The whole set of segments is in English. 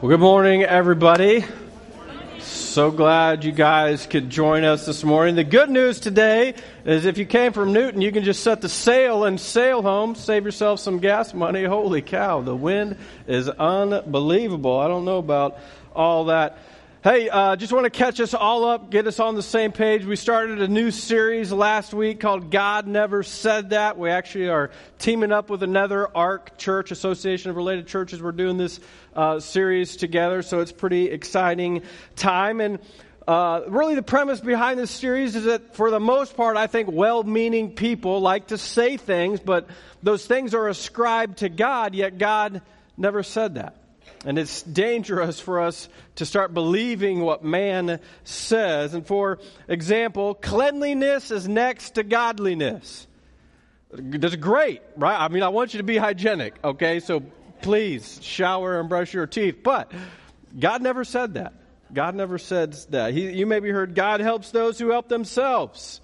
Well, good morning, everybody. So glad you guys could join us this morning. The good news today is if you came from Newton, you can just set the sail and sail home, save yourself some gas money. Holy cow, the wind is unbelievable. I don't know about all that. Hey, uh, just want to catch us all up, get us on the same page. We started a new series last week called God Never Said That. We actually are teaming up with another ARC Church, Association of Related Churches. We're doing this uh, series together, so it's pretty exciting time. And uh, really, the premise behind this series is that, for the most part, I think well meaning people like to say things, but those things are ascribed to God, yet God never said that. And it's dangerous for us to start believing what man says. And for example, cleanliness is next to godliness. That's great, right? I mean, I want you to be hygienic, okay? So please shower and brush your teeth. But God never said that. God never said that. He, you maybe heard God helps those who help themselves.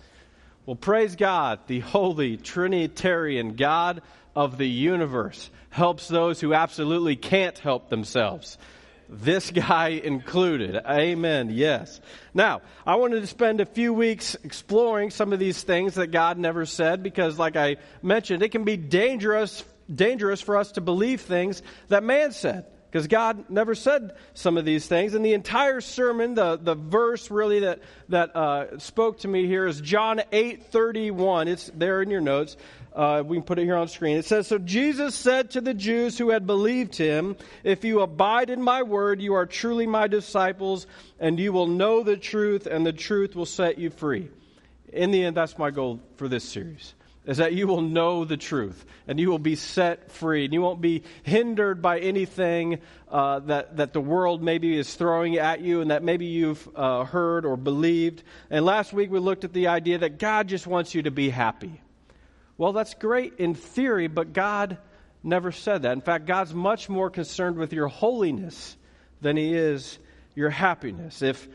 Well, praise God, the holy Trinitarian God of the universe helps those who absolutely can't help themselves. This guy included. Amen. Yes. Now, I wanted to spend a few weeks exploring some of these things that God never said because, like I mentioned, it can be dangerous, dangerous for us to believe things that man said because God never said some of these things. And the entire sermon, the, the verse really that, that uh, spoke to me here is John 8 31. It's there in your notes. Uh, we can put it here on screen. It says, So Jesus said to the Jews who had believed him, If you abide in my word, you are truly my disciples, and you will know the truth, and the truth will set you free. In the end, that's my goal for this series is that you will know the truth and you will be set free and you won't be hindered by anything uh, that, that the world maybe is throwing at you and that maybe you've uh, heard or believed. And last week we looked at the idea that God just wants you to be happy. Well, that's great in theory, but God never said that. In fact, God's much more concerned with your holiness than He is your happiness. If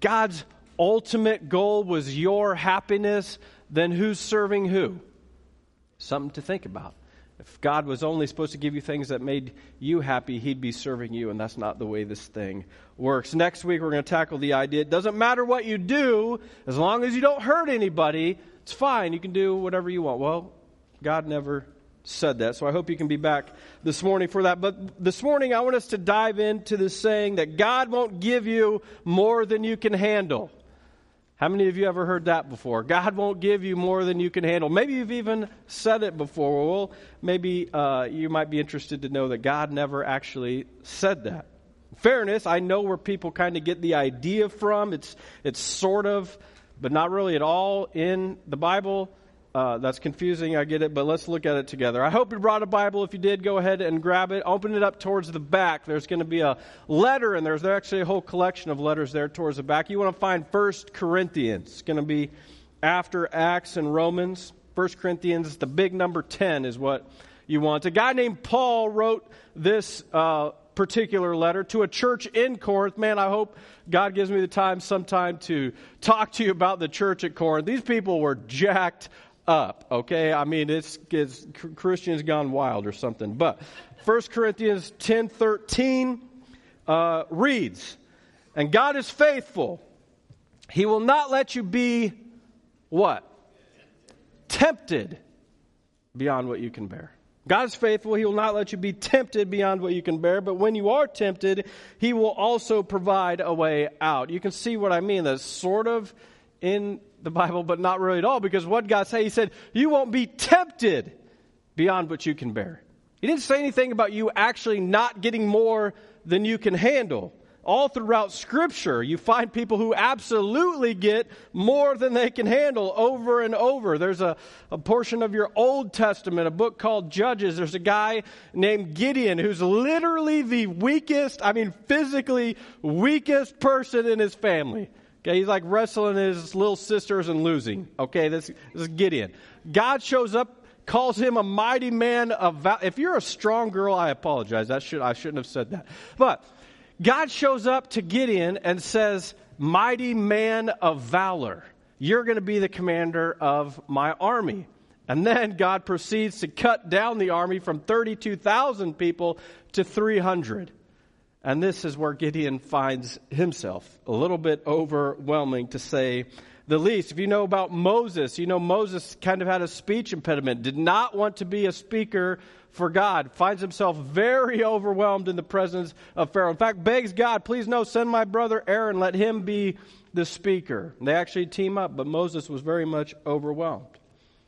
God's ultimate goal was your happiness, then who's serving who? Something to think about. If God was only supposed to give you things that made you happy, He'd be serving you, and that's not the way this thing works. Next week, we're going to tackle the idea it doesn't matter what you do, as long as you don't hurt anybody, it's fine. You can do whatever you want. Well, God never said that. So I hope you can be back this morning for that. But this morning, I want us to dive into this saying that God won't give you more than you can handle. How many of you ever heard that before? God won't give you more than you can handle. Maybe you've even said it before. Well, maybe uh, you might be interested to know that God never actually said that. fairness, I know where people kind of get the idea from. It's, it's sort of but not really at all in the Bible. Uh, that's confusing, I get it, but let's look at it together. I hope you brought a Bible. If you did, go ahead and grab it. Open it up towards the back. There's going to be a letter, and there's actually a whole collection of letters there towards the back. You want to find First Corinthians. It's going to be after Acts and Romans. First Corinthians, the big number 10 is what you want. A guy named Paul wrote this uh, particular letter to a church in Corinth. Man, I hope God gives me the time sometime to talk to you about the church at Corinth. These people were jacked up, okay? I mean, it's, it's Christians gone wild or something. But 1 Corinthians 10 13 uh, reads, And God is faithful. He will not let you be what? Tempted beyond what you can bear. God is faithful. He will not let you be tempted beyond what you can bear, but when you are tempted, He will also provide a way out. You can see what I mean. That's sort of in the Bible, but not really at all, because what God said, He said, You won't be tempted beyond what you can bear. He didn't say anything about you actually not getting more than you can handle all throughout Scripture, you find people who absolutely get more than they can handle over and over. There's a, a portion of your Old Testament, a book called Judges. There's a guy named Gideon who's literally the weakest, I mean, physically weakest person in his family. Okay, he's like wrestling his little sisters and losing. Okay, this, this is Gideon. God shows up calls him a mighty man of valor. If you're a strong girl, I apologize. That should I shouldn't have said that. But God shows up to Gideon and says, Mighty man of valor, you're going to be the commander of my army. And then God proceeds to cut down the army from 32,000 people to 300. And this is where Gideon finds himself a little bit overwhelming to say the least. If you know about Moses, you know Moses kind of had a speech impediment, did not want to be a speaker for God, finds himself very overwhelmed in the presence of Pharaoh. In fact, begs God, please no, send my brother Aaron, let him be the speaker. They actually team up, but Moses was very much overwhelmed.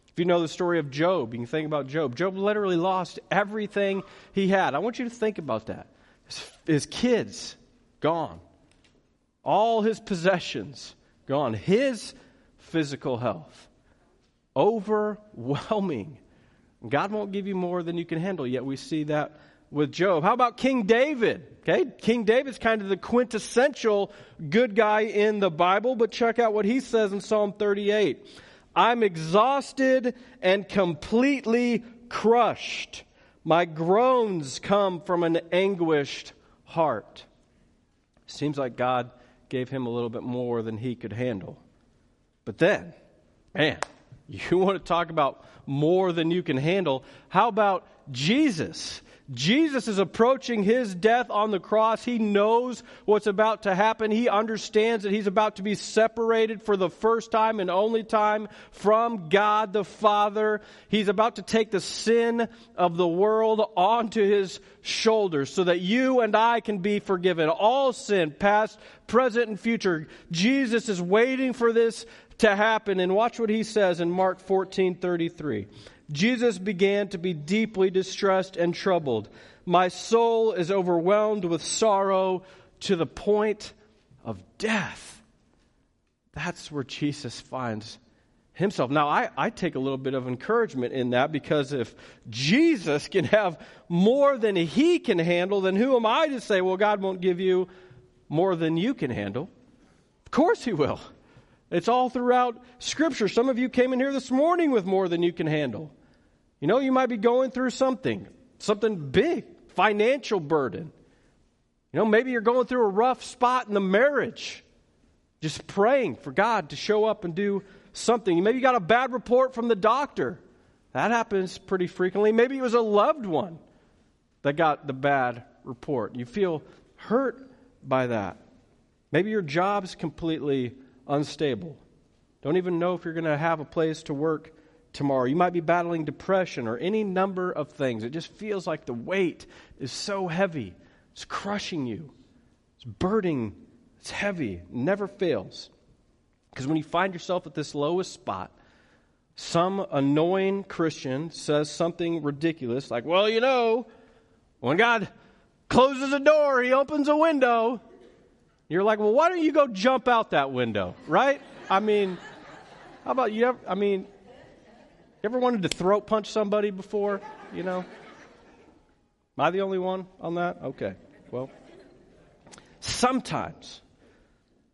If you know the story of Job, you can think about Job. Job literally lost everything he had. I want you to think about that. His, his kids, gone. All his possessions, gone. His physical health, overwhelming. God won't give you more than you can handle, yet we see that with Job. How about King David? Okay, King David's kind of the quintessential good guy in the Bible, but check out what he says in Psalm 38. I'm exhausted and completely crushed. My groans come from an anguished heart. Seems like God gave him a little bit more than he could handle. But then, man, you want to talk about more than you can handle? How about Jesus? Jesus is approaching his death on the cross. He knows what's about to happen. He understands that he's about to be separated for the first time and only time from God the Father. He's about to take the sin of the world onto his shoulders so that you and I can be forgiven. All sin, past, present, and future. Jesus is waiting for this to happen. And watch what he says in Mark 14 33. Jesus began to be deeply distressed and troubled. My soul is overwhelmed with sorrow to the point of death. That's where Jesus finds himself. Now, I, I take a little bit of encouragement in that because if Jesus can have more than he can handle, then who am I to say, well, God won't give you more than you can handle? Of course he will. It's all throughout Scripture. Some of you came in here this morning with more than you can handle. You know, you might be going through something, something big, financial burden. You know, maybe you're going through a rough spot in the marriage. Just praying for God to show up and do something. Maybe you got a bad report from the doctor. That happens pretty frequently. Maybe it was a loved one that got the bad report. You feel hurt by that. Maybe your job's completely unstable. Don't even know if you're going to have a place to work tomorrow. You might be battling depression or any number of things. It just feels like the weight is so heavy. It's crushing you. It's burdening. It's heavy. It never fails. Because when you find yourself at this lowest spot, some annoying Christian says something ridiculous like, well, you know, when God closes a door, he opens a window. You're like, well, why don't you go jump out that window, right? I mean, how about you? I mean, ever wanted to throat punch somebody before? You know? Am I the only one on that? Okay. Well, sometimes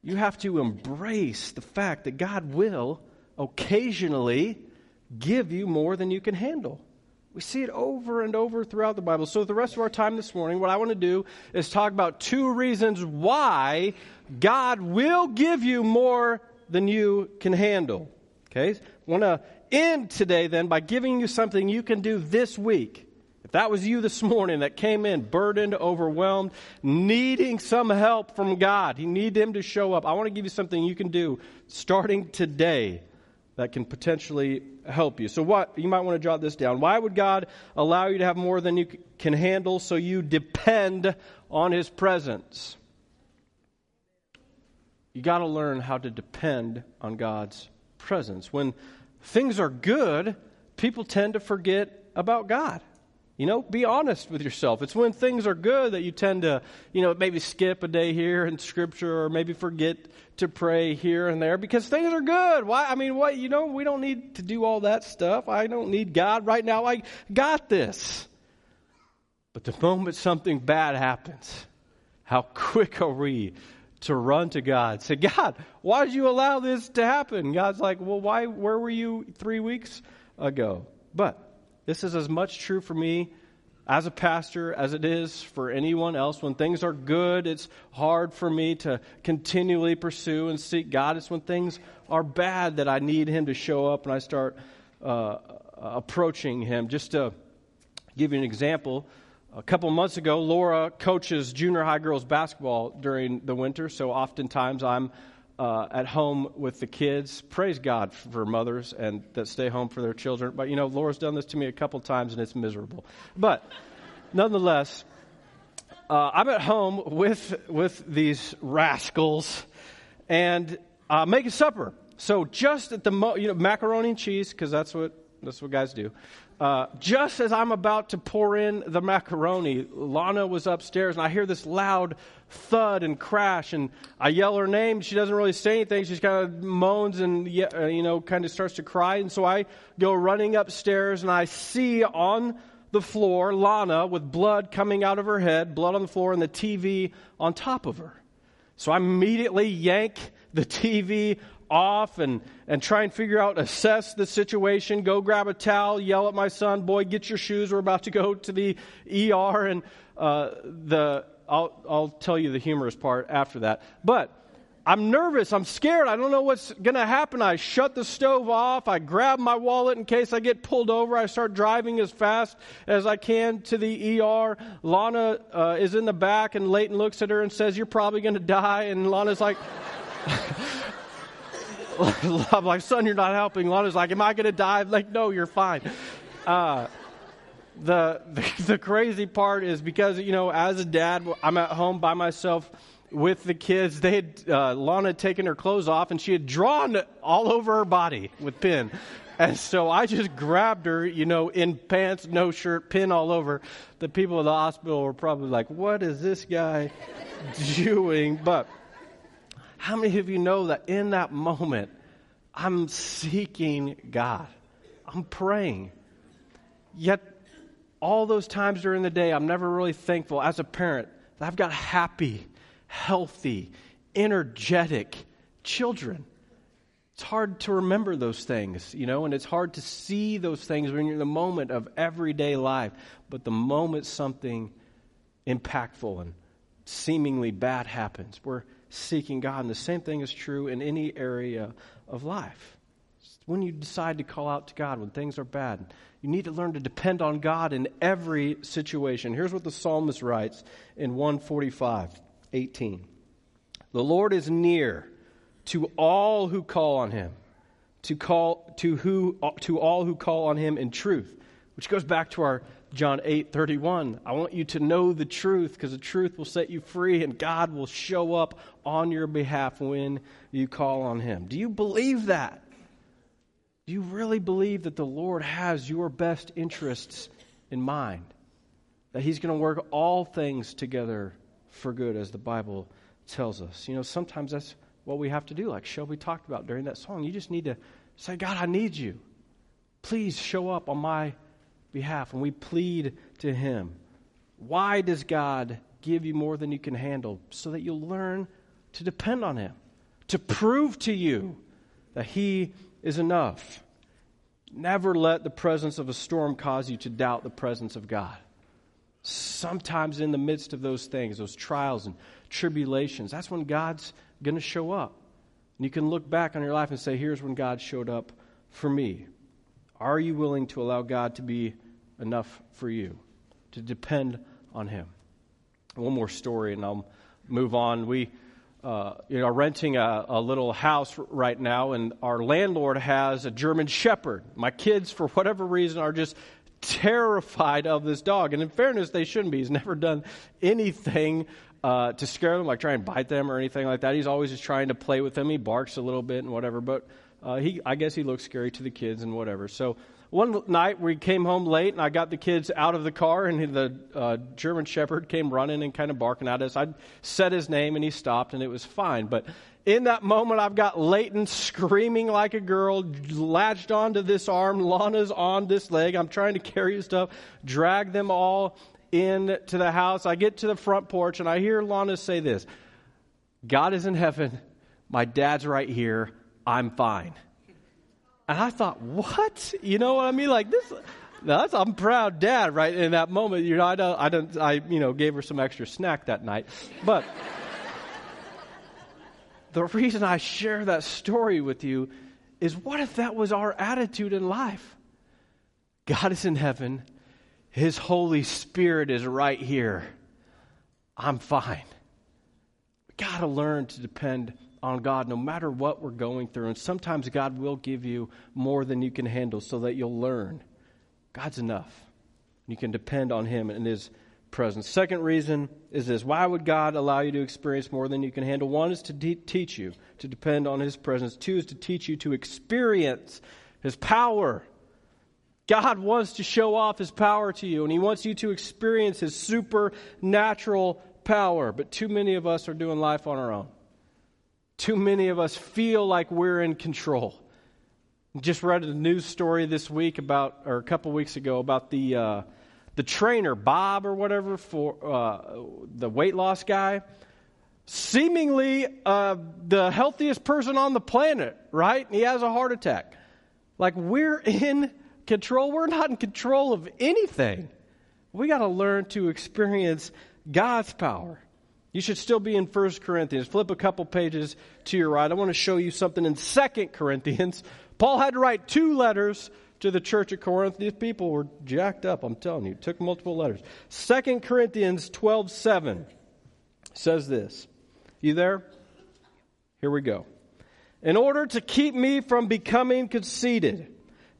you have to embrace the fact that God will occasionally give you more than you can handle. We see it over and over throughout the Bible. So, the rest of our time this morning, what I want to do is talk about two reasons why God will give you more than you can handle. Okay? I want to end today then by giving you something you can do this week. If that was you this morning that came in burdened, overwhelmed, needing some help from God, you need Him to show up. I want to give you something you can do starting today that can potentially help you. So, what you might want to jot this down. Why would God allow you to have more than you can handle so you depend on His presence? You got to learn how to depend on God's presence. When things are good, people tend to forget about God. You know, be honest with yourself. It's when things are good that you tend to, you know, maybe skip a day here in Scripture or maybe forget to pray here and there because things are good. Why? I mean, what? You know, we don't need to do all that stuff. I don't need God right now. I got this. But the moment something bad happens, how quick are we to run to God. Say, God, why did you allow this to happen? God's like, well, why, where were you three weeks ago? But this is as much true for me as a pastor as it is for anyone else. When things are good, it's hard for me to continually pursue and seek God. It's when things are bad that I need Him to show up and I start uh, approaching Him. Just to give you an example, A couple months ago, Laura coaches junior high girls basketball during the winter, so oftentimes I'm uh, at home with the kids. Praise God for mothers and that stay home for their children. But you know, Laura's done this to me a couple times and it's miserable. But nonetheless, uh, I'm at home with with these rascals and uh, making supper. So just at the mo- you know macaroni and cheese because that's what that's what guys do. Uh, just as I'm about to pour in the macaroni, Lana was upstairs, and I hear this loud thud and crash, and I yell her name. She doesn't really say anything. She kind of moans and uh, you know kind of starts to cry, and so I go running upstairs, and I see on the floor Lana with blood coming out of her head, blood on the floor, and the TV on top of her. So I immediately yank the TV off and, and try and figure out, assess the situation, go grab a towel, yell at my son, boy, get your shoes, we're about to go to the ER. And uh, the, I'll, I'll tell you the humorous part after that. But I'm nervous, I'm scared, I don't know what's going to happen. I shut the stove off, I grab my wallet in case I get pulled over, I start driving as fast as I can to the ER. Lana uh, is in the back, and Leighton looks at her and says, You're probably going to die. And Lana's like, I'm like, son, you're not helping. Lana's like, am I going to die? I'm like, no, you're fine. Uh, the, the, the crazy part is because you know, as a dad, I'm at home by myself with the kids. They had uh, Lana had taken her clothes off, and she had drawn all over her body with pin. And so I just grabbed her, you know, in pants, no shirt, pin all over. The people at the hospital were probably like, "What is this guy doing?" But how many of you know that in that moment, I'm seeking God? I'm praying. Yet, all those times during the day, I'm never really thankful as a parent that I've got happy, healthy, energetic children. It's hard to remember those things, you know, and it's hard to see those things when you're in the moment of everyday life. But the moment something impactful and seemingly bad happens, we're seeking God. And the same thing is true in any area of life. When you decide to call out to God when things are bad, you need to learn to depend on God in every situation. Here's what the psalmist writes in 145 18. The Lord is near to all who call on him, to call to who to all who call on him in truth, which goes back to our John 8 31. I want you to know the truth because the truth will set you free and God will show up on your behalf when you call on Him. Do you believe that? Do you really believe that the Lord has your best interests in mind? That He's going to work all things together for good, as the Bible tells us? You know, sometimes that's what we have to do, like Shelby talked about during that song. You just need to say, God, I need you. Please show up on my behalf, and we plead to Him. Why does God give you more than you can handle? So that you'll learn to depend on Him, to prove to you that He is enough. Never let the presence of a storm cause you to doubt the presence of God. Sometimes, in the midst of those things, those trials and tribulations, that's when God's going to show up. And you can look back on your life and say, Here's when God showed up for me. Are you willing to allow God to be enough for you, to depend on Him. One more story, and I'll move on. We uh, you know, are renting a, a, little house right now, and our landlord has a German Shepherd. My kids, for whatever reason, are just terrified of this dog. And in fairness, they shouldn't be. He's never done anything uh, to scare them, like try and bite them or anything like that. He's always just trying to play with them. He barks a little bit and whatever, but uh, he, I guess he looks scary to the kids and whatever. So one night we came home late and I got the kids out of the car and the uh, German Shepherd came running and kind of barking at us. I said his name and he stopped and it was fine. But in that moment, I've got Leighton screaming like a girl, latched onto this arm. Lana's on this leg. I'm trying to carry stuff, drag them all into the house. I get to the front porch and I hear Lana say this God is in heaven. My dad's right here. I'm fine. And I thought, what? You know what I mean? Like this. That's I'm proud dad, right? In that moment, you know, I don't, I don't, I you know, gave her some extra snack that night, but the reason I share that story with you is what if that was our attitude in life? God is in heaven, His Holy Spirit is right here. I'm fine. We got to learn to depend on God no matter what we're going through. And sometimes God will give you more than you can handle so that you'll learn. God's enough. You can depend on Him and His presence. Second reason is this why would God allow you to experience more than you can handle? One is to de- teach you to depend on His presence, two is to teach you to experience His power. God wants to show off His power to you, and He wants you to experience His supernatural power. But too many of us are doing life on our own. Too many of us feel like we're in control. Just read a news story this week about, or a couple weeks ago, about the uh, the trainer Bob or whatever for uh, the weight loss guy, seemingly uh, the healthiest person on the planet, right? And he has a heart attack. Like we're in control. We're not in control of anything. We got to learn to experience God's power. You should still be in 1 Corinthians. Flip a couple pages to your right. I want to show you something in 2 Corinthians. Paul had to write two letters to the church at Corinth. These people were jacked up, I'm telling you. It took multiple letters. 2 Corinthians 12 7 says this. You there? Here we go. In order to keep me from becoming conceited,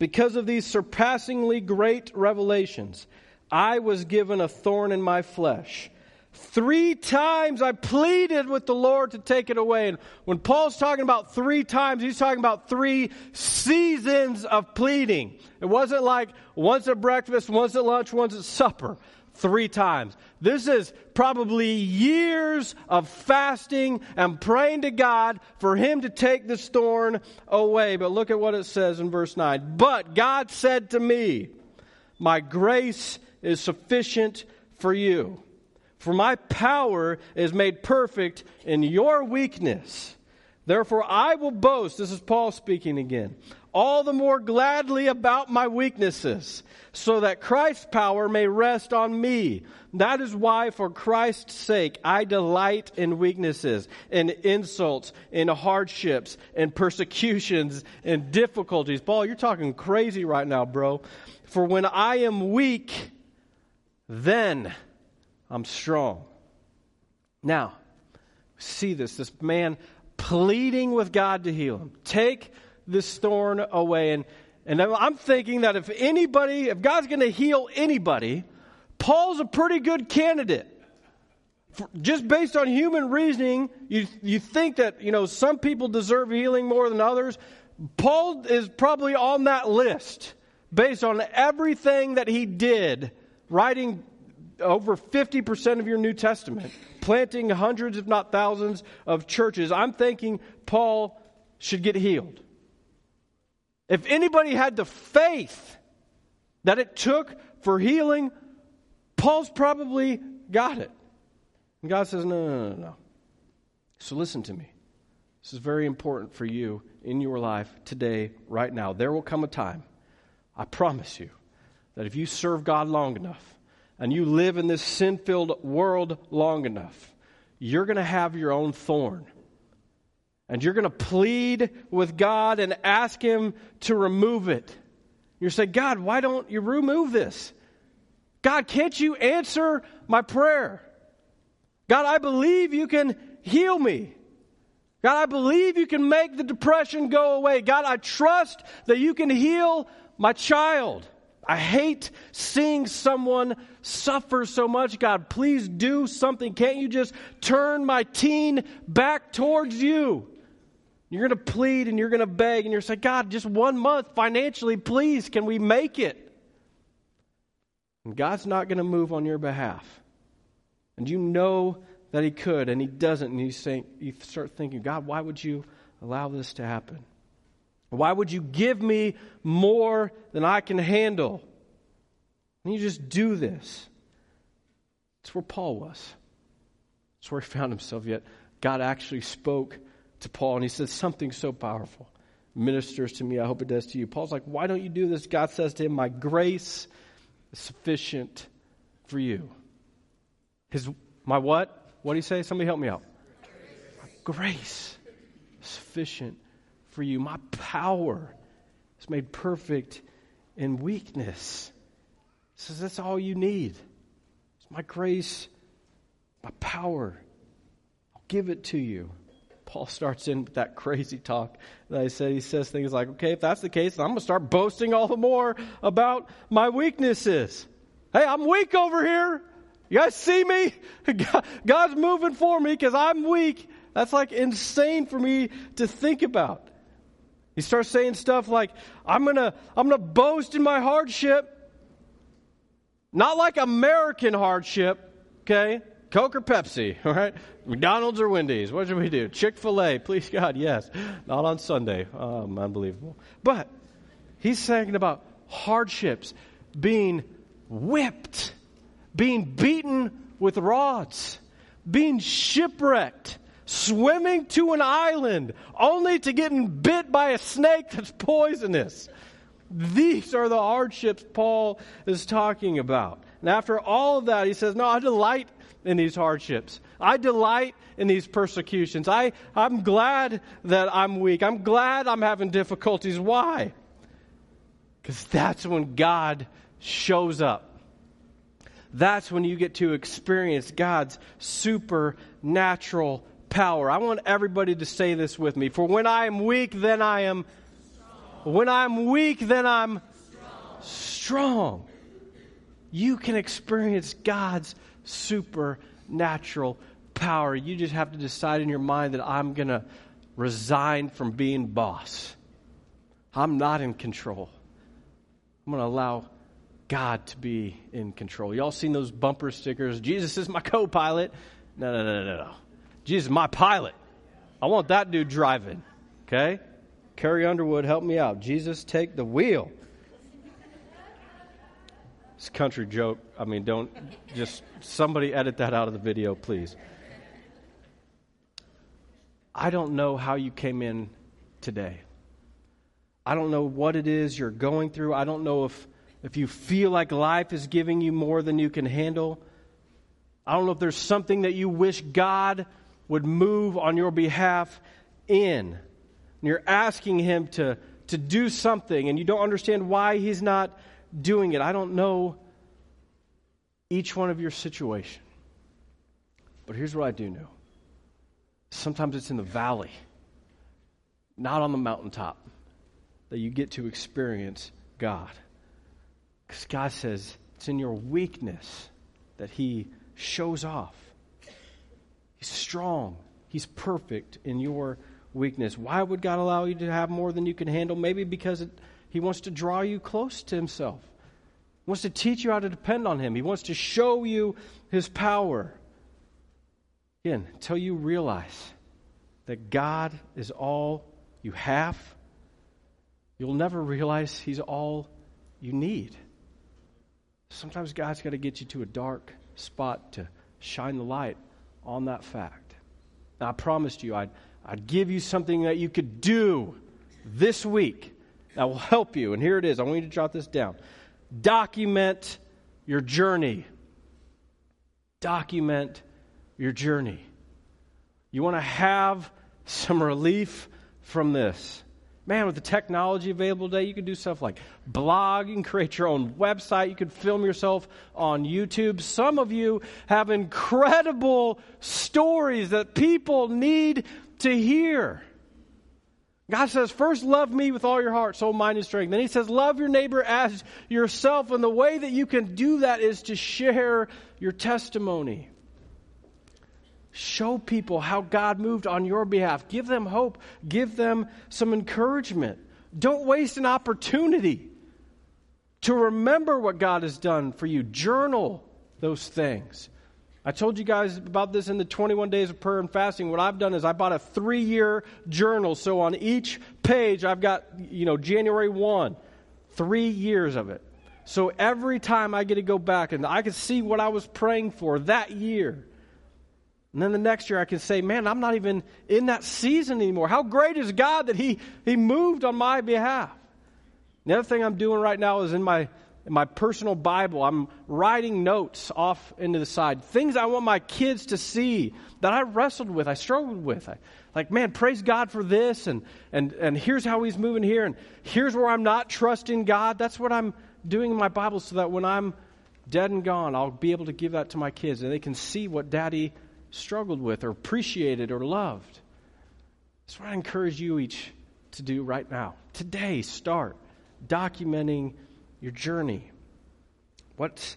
because of these surpassingly great revelations, I was given a thorn in my flesh Three times I pleaded with the Lord to take it away. And when Paul's talking about three times, he's talking about three seasons of pleading. It wasn't like once at breakfast, once at lunch, once at supper. Three times. This is probably years of fasting and praying to God for Him to take this thorn away. But look at what it says in verse 9. But God said to me, My grace is sufficient for you for my power is made perfect in your weakness. Therefore, I will boast, this is Paul speaking again, all the more gladly about my weaknesses, so that Christ's power may rest on me. That is why, for Christ's sake, I delight in weaknesses, in insults, in hardships, in persecutions, in difficulties. Paul, you're talking crazy right now, bro. For when I am weak, then I'm strong. Now, see this this man pleading with God to heal him. Take this thorn away. And, and I'm thinking that if anybody, if God's going to heal anybody, Paul's a pretty good candidate. For, just based on human reasoning, you, you think that, you know, some people deserve healing more than others. Paul is probably on that list based on everything that he did, writing over 50% of your New Testament, planting hundreds, if not thousands, of churches. I'm thinking Paul should get healed. If anybody had the faith that it took for healing, Paul's probably got it. And God says, no, no, no, no. So listen to me. This is very important for you in your life today, right now. There will come a time, I promise you, that if you serve God long enough, and you live in this sin filled world long enough, you're going to have your own thorn. And you're going to plead with God and ask Him to remove it. You're saying, God, why don't you remove this? God, can't you answer my prayer? God, I believe you can heal me. God, I believe you can make the depression go away. God, I trust that you can heal my child. I hate seeing someone suffer so much. God, please do something. Can't you just turn my teen back towards you? You're going to plead and you're going to beg and you're saying, God, just one month financially, please, can we make it? And God's not going to move on your behalf. And you know that He could, and He doesn't. And you, saying, you start thinking, God, why would you allow this to happen? Why would you give me more than I can handle? And you just do this. That's where Paul was. That's where he found himself. Yet God actually spoke to Paul and he said something so powerful. Ministers to me, I hope it does to you. Paul's like, Why don't you do this? God says to him, My grace is sufficient for you. His my what? What do you say? Somebody help me out. Grace. grace sufficient for you. My power is made perfect in weakness. says, That's all you need. It's my grace, my power. I'll give it to you. Paul starts in with that crazy talk that I said. He says things like, okay, if that's the case, I'm going to start boasting all the more about my weaknesses. Hey, I'm weak over here. You guys see me? God's moving for me because I'm weak. That's like insane for me to think about. He starts saying stuff like, I'm going to I'm going to boast in my hardship. Not like American hardship, okay? Coke or Pepsi, all right? McDonald's or Wendy's? What should we do? Chick fil A, please God, yes. Not on Sunday. Um, unbelievable. But he's saying about hardships, being whipped, being beaten with rods, being shipwrecked, swimming to an island, only to getting bit by a snake that's poisonous. These are the hardships Paul is talking about. And after all of that, he says, No, I delight in these hardships. I delight in these persecutions. I, I'm glad that I'm weak. I'm glad I'm having difficulties. Why? Because that's when God shows up. That's when you get to experience God's supernatural power. I want everybody to say this with me. For when I am weak, then I am when I'm weak, then I'm strong. You can experience God's supernatural power. You just have to decide in your mind that I'm going to resign from being boss. I'm not in control. I'm going to allow God to be in control. Y'all seen those bumper stickers? Jesus is my co pilot. No, no, no, no, no. Jesus is my pilot. I want that dude driving. Okay? Carrie Underwood, help me out. Jesus, take the wheel. It's a country joke. I mean, don't just somebody edit that out of the video, please. I don't know how you came in today. I don't know what it is you're going through. I don't know if, if you feel like life is giving you more than you can handle. I don't know if there's something that you wish God would move on your behalf in and you're asking Him to, to do something and you don't understand why He's not doing it. I don't know each one of your situation. But here's what I do know sometimes it's in the valley, not on the mountaintop, that you get to experience God. Because God says it's in your weakness that He shows off. He's strong, He's perfect in your weakness. Why would God allow you to have more than you can handle? Maybe because it, He wants to draw you close to Himself. He wants to teach you how to depend on Him. He wants to show you His power. Again, until you realize that God is all you have, you'll never realize He's all you need. Sometimes God's got to get you to a dark spot to shine the light on that fact. Now, I promised you I'd I'd give you something that you could do this week that will help you. And here it is. I want you to jot this down. Document your journey. Document your journey. You want to have some relief from this. Man, with the technology available today, you can do stuff like blog, you can create your own website, you can film yourself on YouTube. Some of you have incredible stories that people need to hear. God says, first love me with all your heart, soul, mind, and strength. Then he says, love your neighbor as yourself. And the way that you can do that is to share your testimony. Show people how God moved on your behalf. Give them hope. Give them some encouragement. Don't waste an opportunity to remember what God has done for you. Journal those things. I told you guys about this in the 21 days of prayer and fasting. What I've done is I bought a three year journal. So on each page, I've got, you know, January 1, three years of it. So every time I get to go back and I can see what I was praying for that year. And then the next year I can say, man, I'm not even in that season anymore. How great is God that He, he moved on my behalf? The other thing I'm doing right now is in my in my personal Bible, I'm writing notes off into the side. Things I want my kids to see that I wrestled with, I struggled with. I, like, man, praise God for this, and, and, and here's how He's moving here, and here's where I'm not trusting God. That's what I'm doing in my Bible so that when I'm dead and gone, I'll be able to give that to my kids and they can see what daddy struggled with or appreciated or loved. That's what I encourage you each to do right now. Today, start documenting your journey. What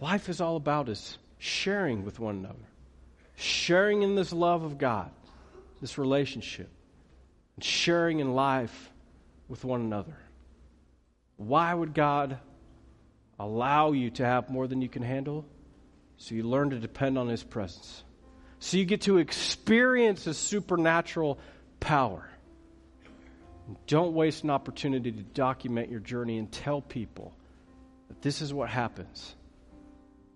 life is all about is sharing with one another, sharing in this love of God, this relationship, and sharing in life with one another. Why would God allow you to have more than you can handle? So you learn to depend on His presence. So you get to experience His supernatural power. Don't waste an opportunity to document your journey and tell people that this is what happens.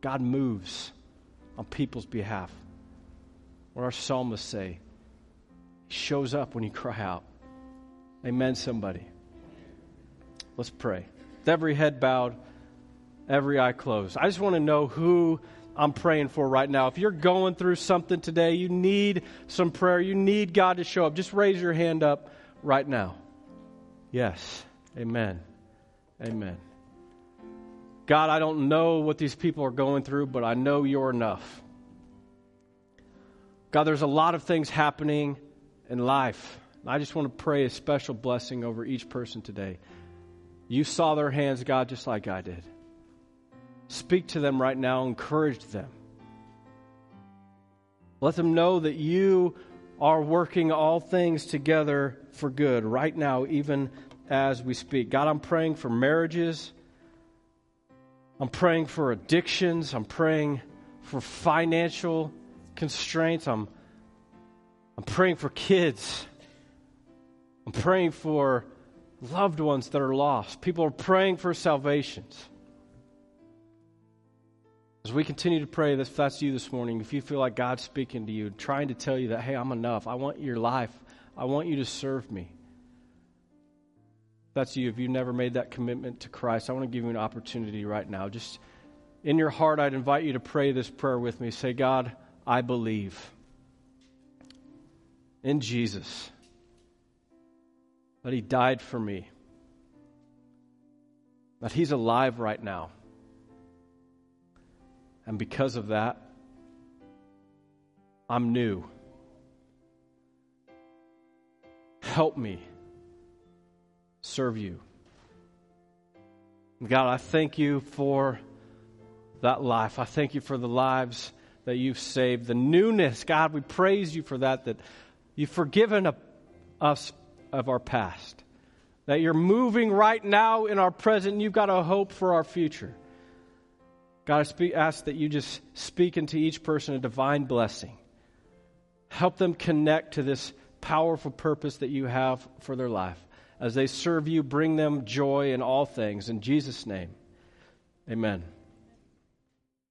God moves on people's behalf. What our psalmists say, He shows up when you cry out. Amen, somebody. Let's pray. With every head bowed, every eye closed. I just want to know who I'm praying for right now. If you're going through something today, you need some prayer, you need God to show up, just raise your hand up right now. Yes. Amen. Amen. God, I don't know what these people are going through, but I know you're enough. God, there's a lot of things happening in life. I just want to pray a special blessing over each person today. You saw their hands, God, just like I did. Speak to them right now, encourage them. Let them know that you are working all things together for good right now, even as we speak. God, I'm praying for marriages. I'm praying for addictions. I'm praying for financial constraints. I'm, I'm praying for kids. I'm praying for loved ones that are lost. People are praying for salvations. As we continue to pray, if that's you this morning, if you feel like God's speaking to you, trying to tell you that, hey, I'm enough, I want your life, I want you to serve me. That's you. If you've never made that commitment to Christ, I want to give you an opportunity right now. Just in your heart, I'd invite you to pray this prayer with me. Say, God, I believe in Jesus that He died for me, that He's alive right now. And because of that, I'm new. Help me serve you. God, I thank you for that life. I thank you for the lives that you've saved, the newness. God, we praise you for that, that you've forgiven us of our past, that you're moving right now in our present, and you've got a hope for our future. God, I speak, ask that you just speak into each person a divine blessing. Help them connect to this powerful purpose that you have for their life. As they serve you, bring them joy in all things. In Jesus' name, amen.